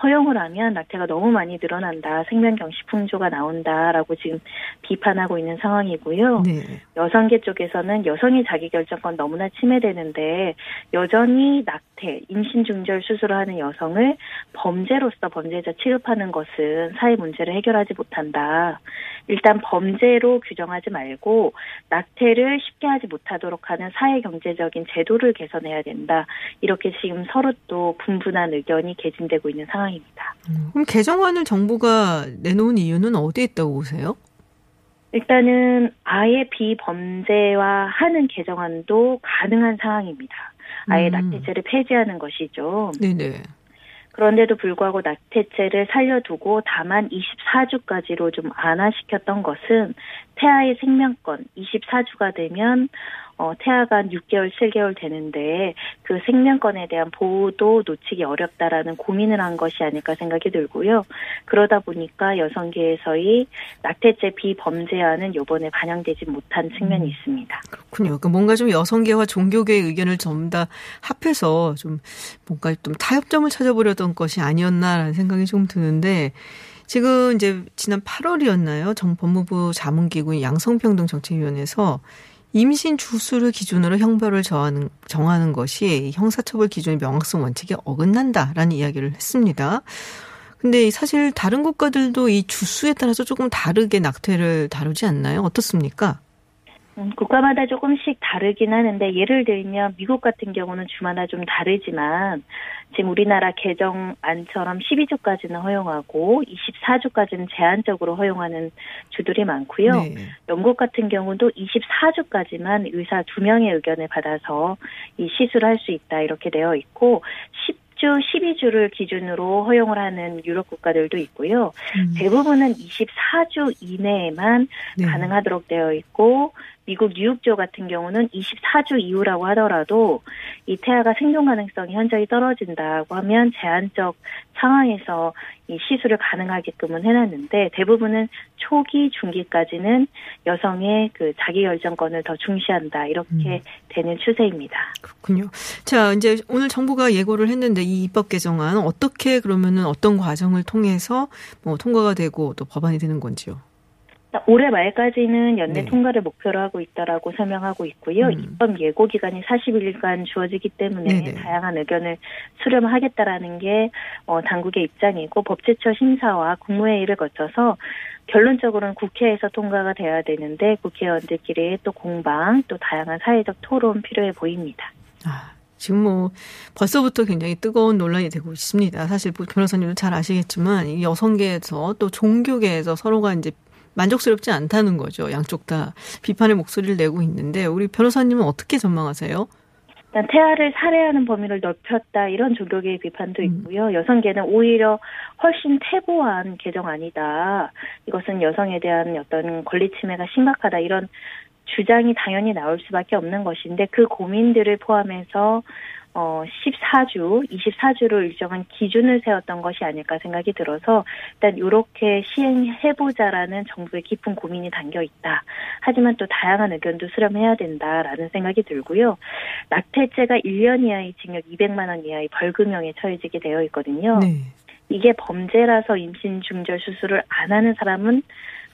S9: 허용을 하면 낙태가 너무 많이 늘어난다, 생명경시 풍조가 나온다라고 지금 비판하고 있는 상황이고요.
S3: 네.
S9: 여성계 쪽에서는 여성의 자기결정권 너무나 침해되는데 여전히 낙태, 임신 중절 수술을 하는 여성을 범죄로서 범죄자 취급하는 것은 사회 문제를 해결하지 못한다. 일단 범죄로 규정하지 말고 낙태를 쉽게 하지 못하도록 하는 사회 경제적인 제도를 개선해야 된다. 이렇게 지금 서로 또 분분한 의견이 개진되고 있는 상황입니다.
S3: 그럼 개정안을 정부가 내놓은 이유는 어디에 있다고 보세요?
S9: 일단은 아예 비범죄화 하는 개정안도 가능한 상황입니다. 아예
S3: 음.
S9: 낙태죄를 폐지하는 것이죠.
S3: 네네.
S9: 그런데도 불구하고 낙태죄를 살려두고 다만 24주까지로 좀 안화시켰던 것은 태아의 생명권 24주가 되면 어, 태아가 한 6개월, 7개월 되는데 그 생명권에 대한 보호도 놓치기 어렵다라는 고민을 한 것이 아닐까 생각이 들고요. 그러다 보니까 여성계에서의 낙태죄 비범죄화는 요번에 반영되지 못한 측면이 있습니다.
S3: 그렇군요. 그러니까 뭔가 좀 여성계와 종교계의 의견을 전부 다 합해서 좀 뭔가 좀 타협점을 찾아보려던 것이 아니었나라는 생각이 좀 드는데 지금 이제 지난 8월이었나요? 정 법무부 자문기구 양성평등정책위원회에서 임신 주수를 기준으로 형벌을 정하는, 정하는 것이 형사처벌 기준의 명확성 원칙에 어긋난다라는 이야기를 했습니다. 근데 사실 다른 국가들도 이 주수에 따라서 조금 다르게 낙태를 다루지 않나요? 어떻습니까?
S9: 음, 국가마다 조금씩 다르긴 하는데 예를 들면 미국 같은 경우는 주마다 좀 다르지만 지금 우리나라 개정안처럼 12주까지는 허용하고 24주까지는 제한적으로 허용하는 주들이 많고요.
S3: 네.
S9: 영국 같은 경우도 24주까지만 의사 두 명의 의견을 받아서 이 시술을 할 수 있다 이렇게 되어 있고 10주, 12주를 기준으로 허용을 하는 유럽 국가들도 있고요.
S3: 음.
S9: 대부분은 24주 이내에만
S3: 네.
S9: 가능하도록 되어 있고 미국 뉴욕주 같은 경우는 24주 이후라고 하더라도 이 태아가 생존 가능성이 현저히 떨어진다고 하면 제한적 상황에서 이 시술을 가능하게끔은 해놨는데 대부분은 초기 중기까지는 여성의 그 자기 결정권을 더 중시한다 이렇게 되는 추세입니다.
S3: 그렇군요. 자, 이제 오늘 정부가 예고를 했는데 이 입법 개정안 어떻게 그러면은 어떤 과정을 통해서 뭐 통과가 되고 또 법안이 되는 건지요?
S9: 올해 말까지는 연내
S3: 네.
S9: 통과를 목표로 하고 있다라고 설명하고 있고요.
S3: 음.
S9: 입법 예고 기간이 40일간 주어지기 때문에
S3: 네네.
S9: 다양한 의견을 수렴하겠다라는 게 어, 당국의 입장이고 법제처 심사와 국무회의를 거쳐서 결론적으로는 국회에서 통과가 돼야 되는데 국회의원들끼리의 또 공방 또 다양한 사회적 토론 필요해 보입니다.
S3: 아, 지금 뭐 벌써부터 굉장히 뜨거운 논란이 되고 있습니다. 사실 뭐 변호사님도 잘 아시겠지만 이 여성계에서 또 종교계에서 서로가 이제 만족스럽지 않다는 거죠. 양쪽 다 비판의 목소리를 내고 있는데 우리 변호사님은 어떻게 전망하세요?
S9: 일단 태아를 살해하는 범위를 넓혔다 이런 종교계의 비판도
S3: 음.
S9: 있고요. 여성계는 오히려 훨씬 태보한 개정안이다. 이것은 여성에 대한 어떤 권리 침해가 심각하다 이런 주장이 당연히 나올 수밖에 없는 것인데 그 고민들을 포함해서 어 14주, 24주로 일정한 기준을 세웠던 것이 아닐까 생각이 들어서 일단 이렇게 시행해 보자라는 정부의 깊은 고민이 담겨 있다. 하지만 또 다양한 의견도 수렴해야 된다라는 생각이 들고요. 낙태죄가 1년 이하의 징역 200만 원 이하의 벌금형에 처해지게 되어 있거든요.
S3: 네.
S9: 이게 범죄라서 임신 중절 수술을 안 하는 사람은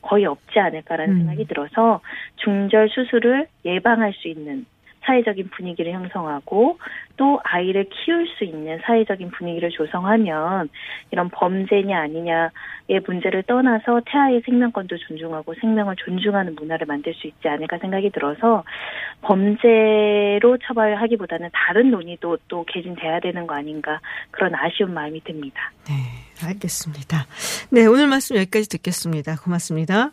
S9: 거의 없지 않을까라는
S3: 음.
S9: 생각이 들어서 중절 수술을 예방할 수 있는 사회적인 분위기를 형성하고 또 아이를 키울 수 있는 사회적인 분위기를 조성하면 이런 범죄냐 아니냐의 문제를 떠나서 태아의 생명권도 존중하고 생명을 존중하는 문화를 만들 수 있지 않을까 생각이 들어서 범죄로 처벌하기보다는 다른 논의도 또 개진돼야 되는 거 아닌가 그런 아쉬운 마음이 듭니다.
S3: 네, 알겠습니다. 네, 오늘 말씀 여기까지 듣겠습니다. 고맙습니다.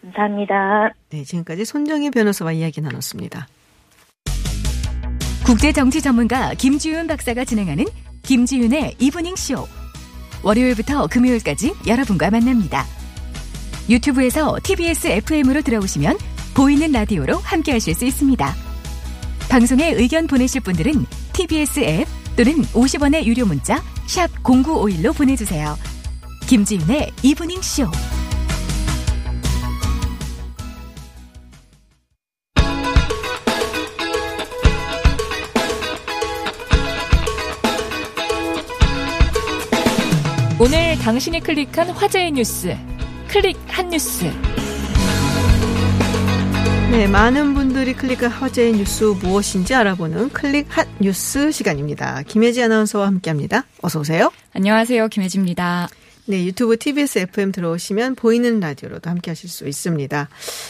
S9: 감사합니다.
S3: 네, 지금까지 손정희 변호사와 이야기 나눴습니다.
S1: 국제 정치 전문가 김지윤 박사가 진행하는 김지윤의 이브닝 쇼. 월요일부터 금요일까지 여러분과 만납니다. 유튜브에서 TBS FM으로 들어오시면 보이는 라디오로 함께 하실 수 있습니다. 방송에 의견 보내실 분들은 TBS 앱 또는 50원의 유료 문자 샵 #0951로 보내주세요. 김지윤의 이브닝 쇼. 당신이 클릭한 화제의 뉴스 클릭 핫 뉴스.
S3: 네, 많은 분들이 클릭한 화제의 뉴스 무엇인지 알아보는 클릭 핫 뉴스 시간입니다. 김혜지 아나운서와 함께합니다. 어서 오세요.
S10: 안녕하세요, 김혜지입니다.
S3: 네, 유튜브 TBS FM 들어오시면 보이는 라디오로도 함께 하실 수 있습니다.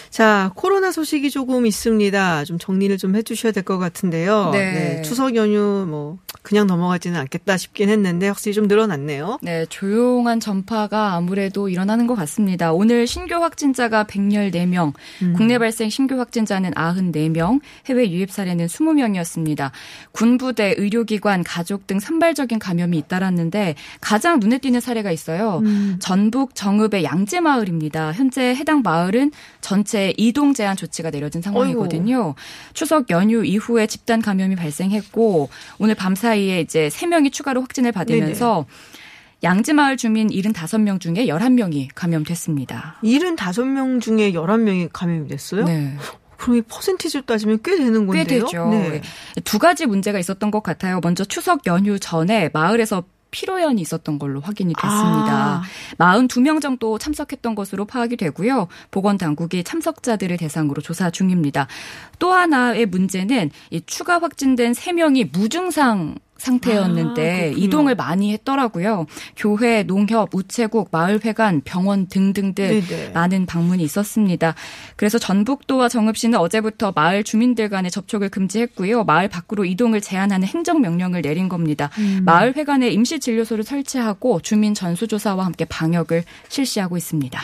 S3: 자, 코로나 소식이 조금 있습니다. 좀 정리를 좀 해주셔야 될 것 같은데요.
S10: 네.
S3: 네, 추석 연휴 뭐 그냥 넘어가지는 않겠다 싶긴 했는데 확실히 좀 늘어났네요.
S10: 네, 조용한 전파가 아무래도 일어나는 것 같습니다. 오늘 신규 확진자가 114명,
S3: 음.
S10: 국내 발생 신규 확진자는 94명, 해외 유입 사례는 20명이었습니다. 군부대, 의료기관, 가족 등 산발적인 감염이 잇따랐는데 가장 눈에 띄는 사례가 있어요.
S3: 음.
S10: 전북 정읍의 양재마을입니다. 현재 해당 마을은 전체 이동 제한 조치가 내려진 상황이거든요. 추석 연휴 이후에 집단 감염이 발생했고 오늘 밤 사이 에 이제 3명이 추가로 확진을 받으면서 양지마을 주민 75명 중에 11명이 감염됐습니다.
S3: 75명 중에 11명이 감염이 됐어요?
S10: 네.
S3: 그럼 이 퍼센티지로 따지면 꽤 되는
S10: 꽤
S3: 건데요?
S10: 되죠.
S3: 네.
S10: 두 가지 문제가 있었던 것 같아요. 먼저 추석 연휴 전에 마을에서 피로연이 있었던 걸로 확인이 됐습니다.
S3: 아.
S10: 42명 정도 참석했던 것으로 파악이 되고요. 보건 당국이 참석자들을 대상으로 조사 중입니다. 또 하나의 문제는 이 추가 확진된 3명이 무증상 상태였는데
S3: 아.
S10: 이동을 많이 했더라고요. 교회, 농협, 우체국, 마을회관, 병원 등등등
S3: 네네.
S10: 많은 방문이 있었습니다. 그래서 전북도와 정읍시는 어제부터 마을 주민들 간의 접촉을 금지했고요. 마을 밖으로 이동을 제한하는 행정명령을 내린 겁니다.
S3: 음.
S10: 마을 회관에 임시 진료소를 설치하고 주민 전수조사와 함께 방역을 실시하고 있습니다.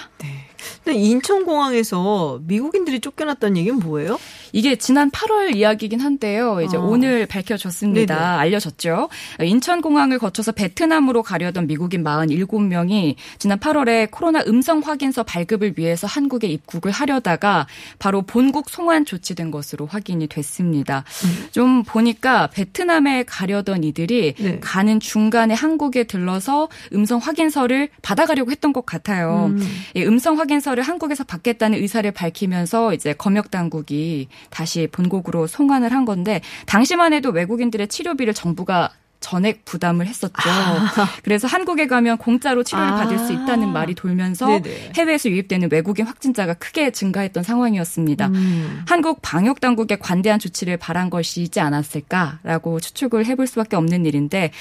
S3: 근데 인천공항에서 미국인들이 쫓겨났다는 얘기는 뭐예요?
S10: 이게 지난 8월 이야기긴 한데요. 이제
S3: 어.
S10: 오늘 밝혀졌습니다.
S3: 네네.
S10: 알려졌죠. 인천공항을 거쳐서 베트남으로 가려던 미국인 47명이 지난 8월에 코로나 음성 확인서 발급을 위해서 한국에 입국을 하려다가 바로 본국 송환 조치된 것으로 확인이 됐습니다. 좀 보니까 베트남에 가려던 이들이
S3: 네.
S10: 가는 중간에 한국에 들러서 음성 확인서를 받아가려고 했던 것 같아요.
S3: 음.
S10: 이 음성 확인 서를 한국에서 받겠다는 의사를 밝히면서 이제 검역 당국이 다시 본국으로 송환을 한 건데 당시만 해도 외국인들의 치료비를 정부가 전액 부담을 했었죠. 그래서 한국에 가면 공짜로 치료를
S3: 아.
S10: 받을 수 있다는 말이 돌면서
S3: 네네.
S10: 해외에서 유입되는 외국인 확진자가 크게 증가했던 상황이었습니다.
S3: 음.
S10: 한국 방역 당국의 관대한 조치를 바란 것이지 않았을까라고 추측을 해볼 수밖에 없는 일인데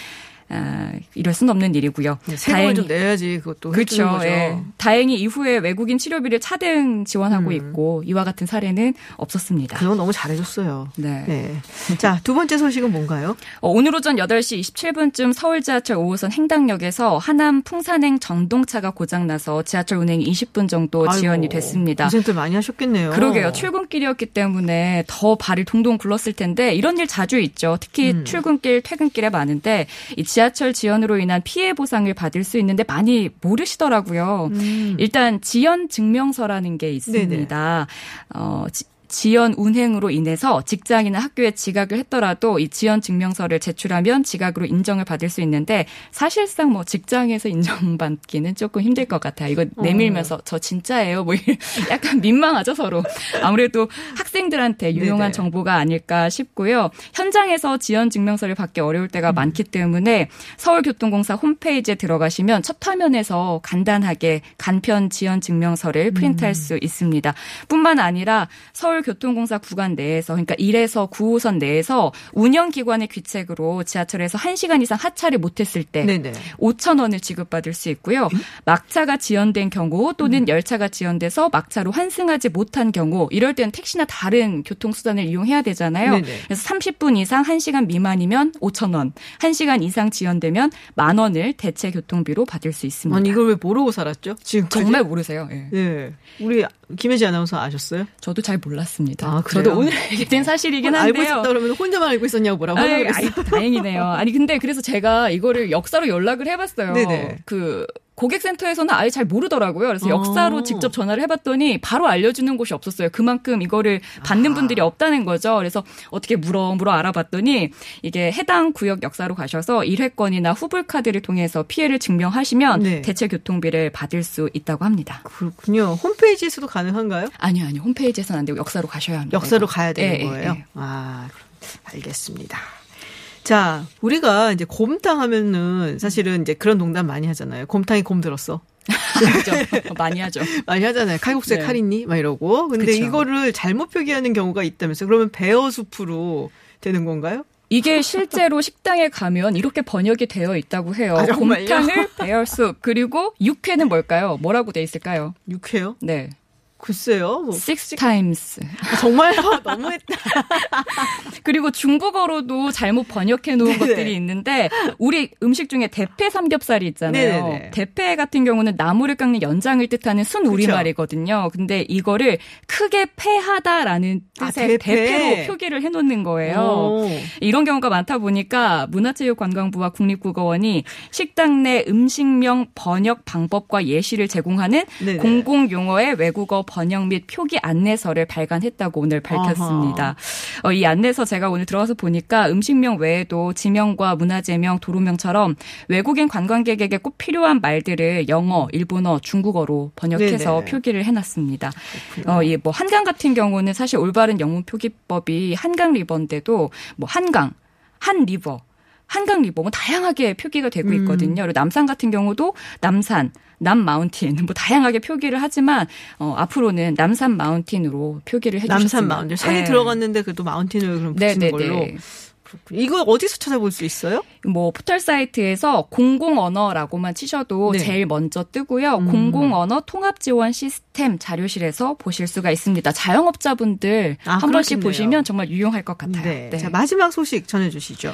S10: 아, 이럴 수는 없는 일이고요.
S3: 네, 세금을 좀 내야지 그것도
S10: 그렇죠.
S3: 거죠.
S10: 예. 다행히 이후에 외국인 치료비를 차등 지원하고
S3: 음.
S10: 있고 이와 같은 사례는 없었습니다.
S3: 그건 너무 잘해줬어요.
S10: 네.
S3: 네. 자, 두 번째 소식은 뭔가요?
S10: 어, 오늘 오전 8시 27분쯤 서울 지하철 5호선 행당역에서 하남 풍산행 전동차가 고장나서 지하철 운행이 20분 정도 지연이
S3: 아이고,
S10: 됐습니다.
S3: 고생들 많이 하셨겠네요.
S10: 그러게요. 출근길이었기 때문에 더 발을 동동 굴렀을 텐데 이런 일 자주 있죠. 특히
S3: 음.
S10: 출근길, 퇴근길에 많은데 이 지하철 지연으로 인한 피해 보상을 받을 수 있는데 많이 모르시더라고요.
S3: 음.
S10: 일단 지연 증명서라는 게 있습니다. 어, 지- 지연 운행으로 인해서 직장이나 학교에 지각을 했더라도 이 지연 증명서를 제출하면 지각으로 인정을 받을 수 있는데 사실상 뭐 직장에서 인정받기는 조금 힘들 것 같아요. 이거 내밀면서 저 진짜예요. 뭐 약간 민망하죠 서로. 아무래도 학생들한테 유용한
S3: 네네.
S10: 정보가 아닐까 싶고요. 현장에서 지연 증명서를 받기 어려울 때가 많기 때문에 서울교통공사 홈페이지에 들어가시면 첫 화면에서 간단하게 간편 지연 증명서를 프린트할 수 있습니다. 뿐만 아니라 서울 교통공사 구간 내에서 그러니까 1에서 9호선 내에서 운영기관의 귀책으로 지하철에서 1시간 이상 하차를 못했을 때
S3: 네네.
S10: 5천 원을 지급받을 수 있고요. 막차가 지연된 경우 또는 열차가 지연돼서 막차로 환승하지 못한 경우 이럴 때는 택시나 다른 교통수단을 이용해야 되잖아요.
S3: 네네.
S10: 그래서 30분 이상 1시간 미만이면 5천 원, 1시간 이상 지연되면 만 원을 대체 교통비로 받을 수 있습니다.
S3: 아니 이걸 왜 모르고 살았죠? 지금
S10: 정말 모르세요. 예.
S3: 예. 우리 김혜지 아나운서 아셨어요?
S10: 저도 잘 몰랐습니다.
S3: 아, 그래요?
S10: 저도 오늘 알게 된 사실이긴
S3: 알고
S10: 한데요.
S3: 있었다 그러면 혼자만 알고 있었냐고 뭐라고
S10: 아이, 아이. 다행이네요. 아니 근데 그래서 제가 이거를 역사로 연락을 해봤어요.
S3: 네네.
S10: 그 고객센터에서는 아예 잘 모르더라고요. 그래서
S3: 어.
S10: 역사로 직접 전화를 해봤더니 바로 알려주는 곳이 없었어요. 그만큼 이거를 받는 분들이 없다는 거죠. 그래서 어떻게 물어 물어 알아봤더니 이게 해당 구역 역사로 가셔서 일회권이나 후불 카드를 통해서 피해를 증명하시면
S3: 네.
S10: 대체 교통비를 받을 수 있다고 합니다.
S3: 그렇군요. 홈페이지에서도 가능한가요?
S10: 아니요, 아니요. 홈페이지에서는 안 되고 역사로 가셔야 합니다.
S3: 역사로
S10: 이거.
S3: 가야 되는
S10: 예, 예,
S3: 거예요.
S10: 예.
S3: 아, 알겠습니다. 자, 우리가 이제 곰탕 하면은 사실은 이제 그런 농담 많이 하잖아요. 곰탕이 곰 들었어.
S10: 그죠? 많이 하죠.
S3: 많이 하잖아요. 칼국수에
S10: 네.
S3: 칼 있니? 막 이러고. 근데
S10: 그쵸.
S3: 이거를 잘못 표기하는 경우가 있다면서요. 그러면 베어숲으로 되는 건가요?
S10: 이게 실제로 식당에 가면 이렇게 번역이 되어 있다고 해요.
S3: 아?
S10: 곰탕을 베어 숲 그리고 육회는 뭘까요? 뭐라고 돼 있을까요?
S3: 육회요?
S10: 네,
S3: 글쎄요. 뭐.
S10: six times.
S3: 정말요? 너무했다.
S10: 그리고 중국어로도 잘못 번역해 놓은
S3: 네네.
S10: 것들이 있는데 우리 음식 중에 대패 삼겹살이 있잖아요.
S3: 네네네.
S10: 대패 같은 경우는 나무를 깎는 연장을 뜻하는 순 우리말이거든요. 근데 이거를 크게 패하다라는
S3: 아,
S10: 뜻의
S3: 대패.
S10: 대패 로 표기를 해 놓는 거예요.
S3: 오.
S10: 이런 경우가 많다 보니까 문화체육관광부와 국립국어원이 식당 내 음식명 번역 방법과 예시를 제공하는
S3: 네네.
S10: 공공 용어의 외국어 번역 및 표기 안내서를 발간했다고 오늘 밝혔습니다. 어, 이 안내서 제가 오늘 들어가서 보니까 음식명 외에도 지명과 문화재명, 도로명처럼 외국인 관광객에게 꼭 필요한 말들을 영어, 일본어, 중국어로 번역해서
S3: 네네.
S10: 표기를 해놨습니다. 어, 이 뭐 한강 같은 경우는 사실 올바른 영문 표기법이 한강 River인데도 뭐 한강, Han River, 한강 River 뭐 다양하게 표기가 되고
S3: 음.
S10: 있거든요. 그리고 남산 같은 경우도 남산, Nam Mountain 뭐 다양하게 표기를 하지만 어, 앞으로는 남산 Mountain으로 표기를 해주셨습니다.
S3: 남산 Mountain. 산이
S10: 네.
S3: 들어갔는데 그래도 Mountain을 그럼 붙이는
S10: 네네네.
S3: 걸로. 그렇군요. 이거 어디서 찾아볼 수 있어요?
S10: 뭐 포털 사이트에서 공공 언어라고만 치셔도
S3: 네.
S10: 제일 먼저 뜨고요.
S3: 음.
S10: 공공 언어 통합 지원 시스템 자료실에서 보실 수가 있습니다. 자영업자분들
S3: 아,
S10: 한 번씩
S3: 그렇겠네요.
S10: 보시면 정말 유용할 것 같아요.
S3: 네.
S10: 네.
S3: 자, 마지막 소식 전해 주시죠.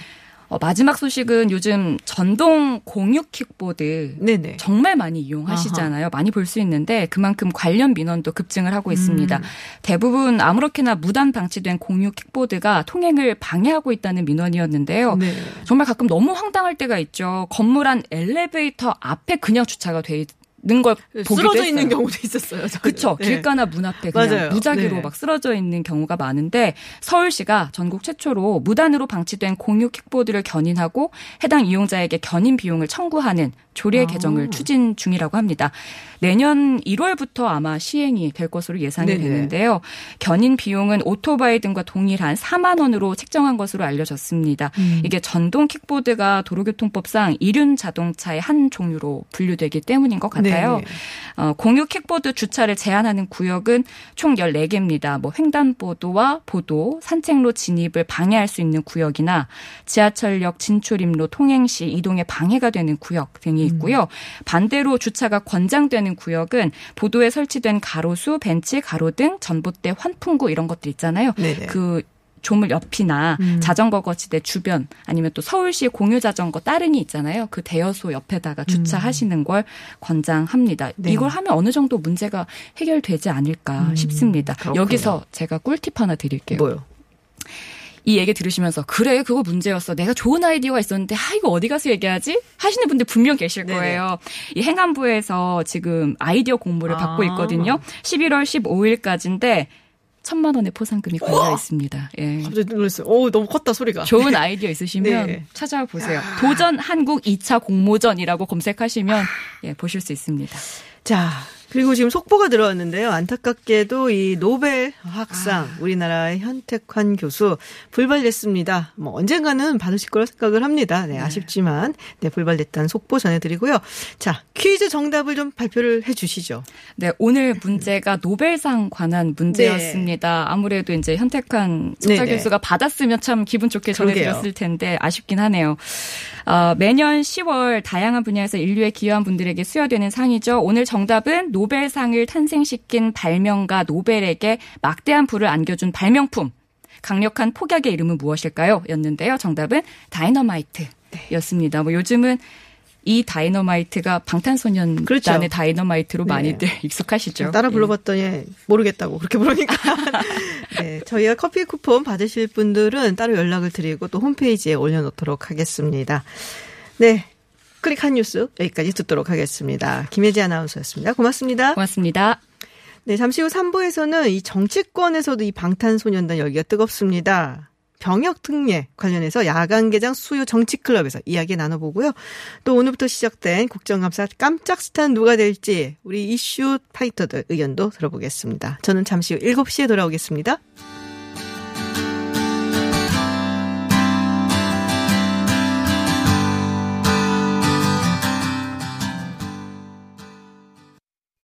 S10: 어, 마지막 소식은 요즘 전동 공유 킥보드
S3: 네네.
S10: 정말 많이 이용하시잖아요. 많이 볼 수 있는데 그만큼 관련 민원도 급증을 하고 있습니다.
S3: 음.
S10: 대부분 아무렇게나 무단 방치된 공유 킥보드가 통행을 방해하고 있다는 민원이었는데요.
S3: 네.
S10: 정말 가끔 너무 황당할 때가 있죠. 건물 안 엘리베이터 앞에 그냥 주차가 돼있 는걸 보기도
S3: 쓰러져. 있는 경우도 있었어요.
S10: 그쵸.
S3: 네.
S10: 길가나 문 앞에 그냥
S3: 맞아요.
S10: 무작위로
S3: 네.
S10: 막 쓰러져 있는 경우가 많은데 서울시가 전국 최초로 무단으로 방치된 공유 킥보드를 견인하고 해당 이용자에게 견인 비용을 청구하는 조례
S3: 아.
S10: 개정을 추진 중이라고 합니다. 내년 1월부터 아마 시행이 될 것으로 예상이
S3: 네네.
S10: 되는데요. 견인 비용은 오토바이 등과 동일한 4만 원으로 책정한 것으로 알려졌습니다.
S3: 음.
S10: 이게 전동 킥보드가 도로교통법상 이륜 자동차의 한 종류로 분류되기 때문인 것 같아요. 어, 공유 킥보드 주차를 제한하는 구역은 총 14개입니다. 뭐 횡단보도와 보도, 산책로 진입을 방해할 수 있는 구역이나 지하철역 진출입로 통행 시 이동에 방해가 되는 구역 등이 있고요. 반대로 주차가 권장되는 구역은 보도에 설치된 가로수, 벤치, 가로등, 전봇대, 환풍구 이런 것들 있잖아요.
S3: 네네.
S10: 그 조물 옆이나
S3: 음.
S10: 자전거 거치대 주변 아니면 또 서울시 공유 자전거 따릉이 있잖아요. 그 대여소 옆에다가 주차하시는 걸 권장합니다.
S3: 네.
S10: 이걸 하면 어느 정도 문제가 해결되지 않을까
S3: 음,
S10: 싶습니다.
S3: 그렇군요.
S10: 여기서 제가 꿀팁 하나 드릴게요.
S3: 뭐요?
S10: 이 얘기 들으시면서 그래 그거 문제였어. 내가 좋은 아이디어가 있었는데 아 이거 어디 가서 얘기하지? 하시는 분들 분명 계실
S3: 네네.
S10: 거예요. 이 행안부에서 지금 아이디어 공모를 받고
S3: 아.
S10: 있거든요. 11월 15일까지인데 천만 원의 포상금이 걸려 있습니다. 예.
S3: 갑자기 놀랐어요. 오, 너무 컸다, 소리가.
S10: 좋은 아이디어 있으시면
S3: 네.
S10: 찾아보세요. 도전 한국 2차 공모전이라고 검색하시면 예, 보실 수 있습니다.
S3: 자, 그리고 지금 속보가 들어왔는데요. 안타깝게도 이 노벨 학상 우리나라의 현택환 교수 불발됐습니다. 뭐 언젠가는 받으실 거라 생각을 합니다. 네, 아쉽지만 네, 불발됐다는 속보 전해드리고요. 자, 퀴즈 정답을 좀 발표를 해 주시죠.
S10: 네, 오늘 문제가 노벨상 관한 문제였습니다. 아무래도 이제 현택한 석사
S3: 네네.
S10: 교수가 받았으면 참 기분 좋게. 전해드렸을 텐데 아쉽긴 하네요. 어, 매년 10월 다양한 분야에서 인류에 기여한 분들에게 수여되는 상이죠. 오늘 정답은 노벨상을 탄생시킨 발명가 노벨에게 막대한 부를 안겨준 발명품. 강력한 폭약의 이름은 무엇일까요? 였는데요. 정답은 다이너마이트 였습니다. 뭐 요즘은 이 다이너마이트가 방탄소년단의
S3: 그렇죠.
S10: 다이너마이트로
S3: 네.
S10: 많이들 익숙하시죠.
S3: 따라
S10: 예.
S3: 불러봤더니 모르겠다고 그렇게 부르니까. 네, 저희가 커피 쿠폰 받으실 분들은 따로 연락을 드리고 또 홈페이지에 올려놓도록 하겠습니다. 네. 클릭 한 뉴스 여기까지 듣도록 하겠습니다. 김혜지 아나운서였습니다. 고맙습니다.
S10: 고맙습니다.
S3: 네, 잠시 후 3부에서는 이 정치권에서도 이 방탄소년단 열기가 뜨겁습니다. 병역 특례 관련해서 야간 개장 수요 정치 클럽에서 이야기 나눠보고요. 또 오늘부터 시작된 국정감사 깜짝 스타는 누가 될지 우리 이슈 파이터들 의견도 들어보겠습니다. 저는 잠시 후 7시에 돌아오겠습니다.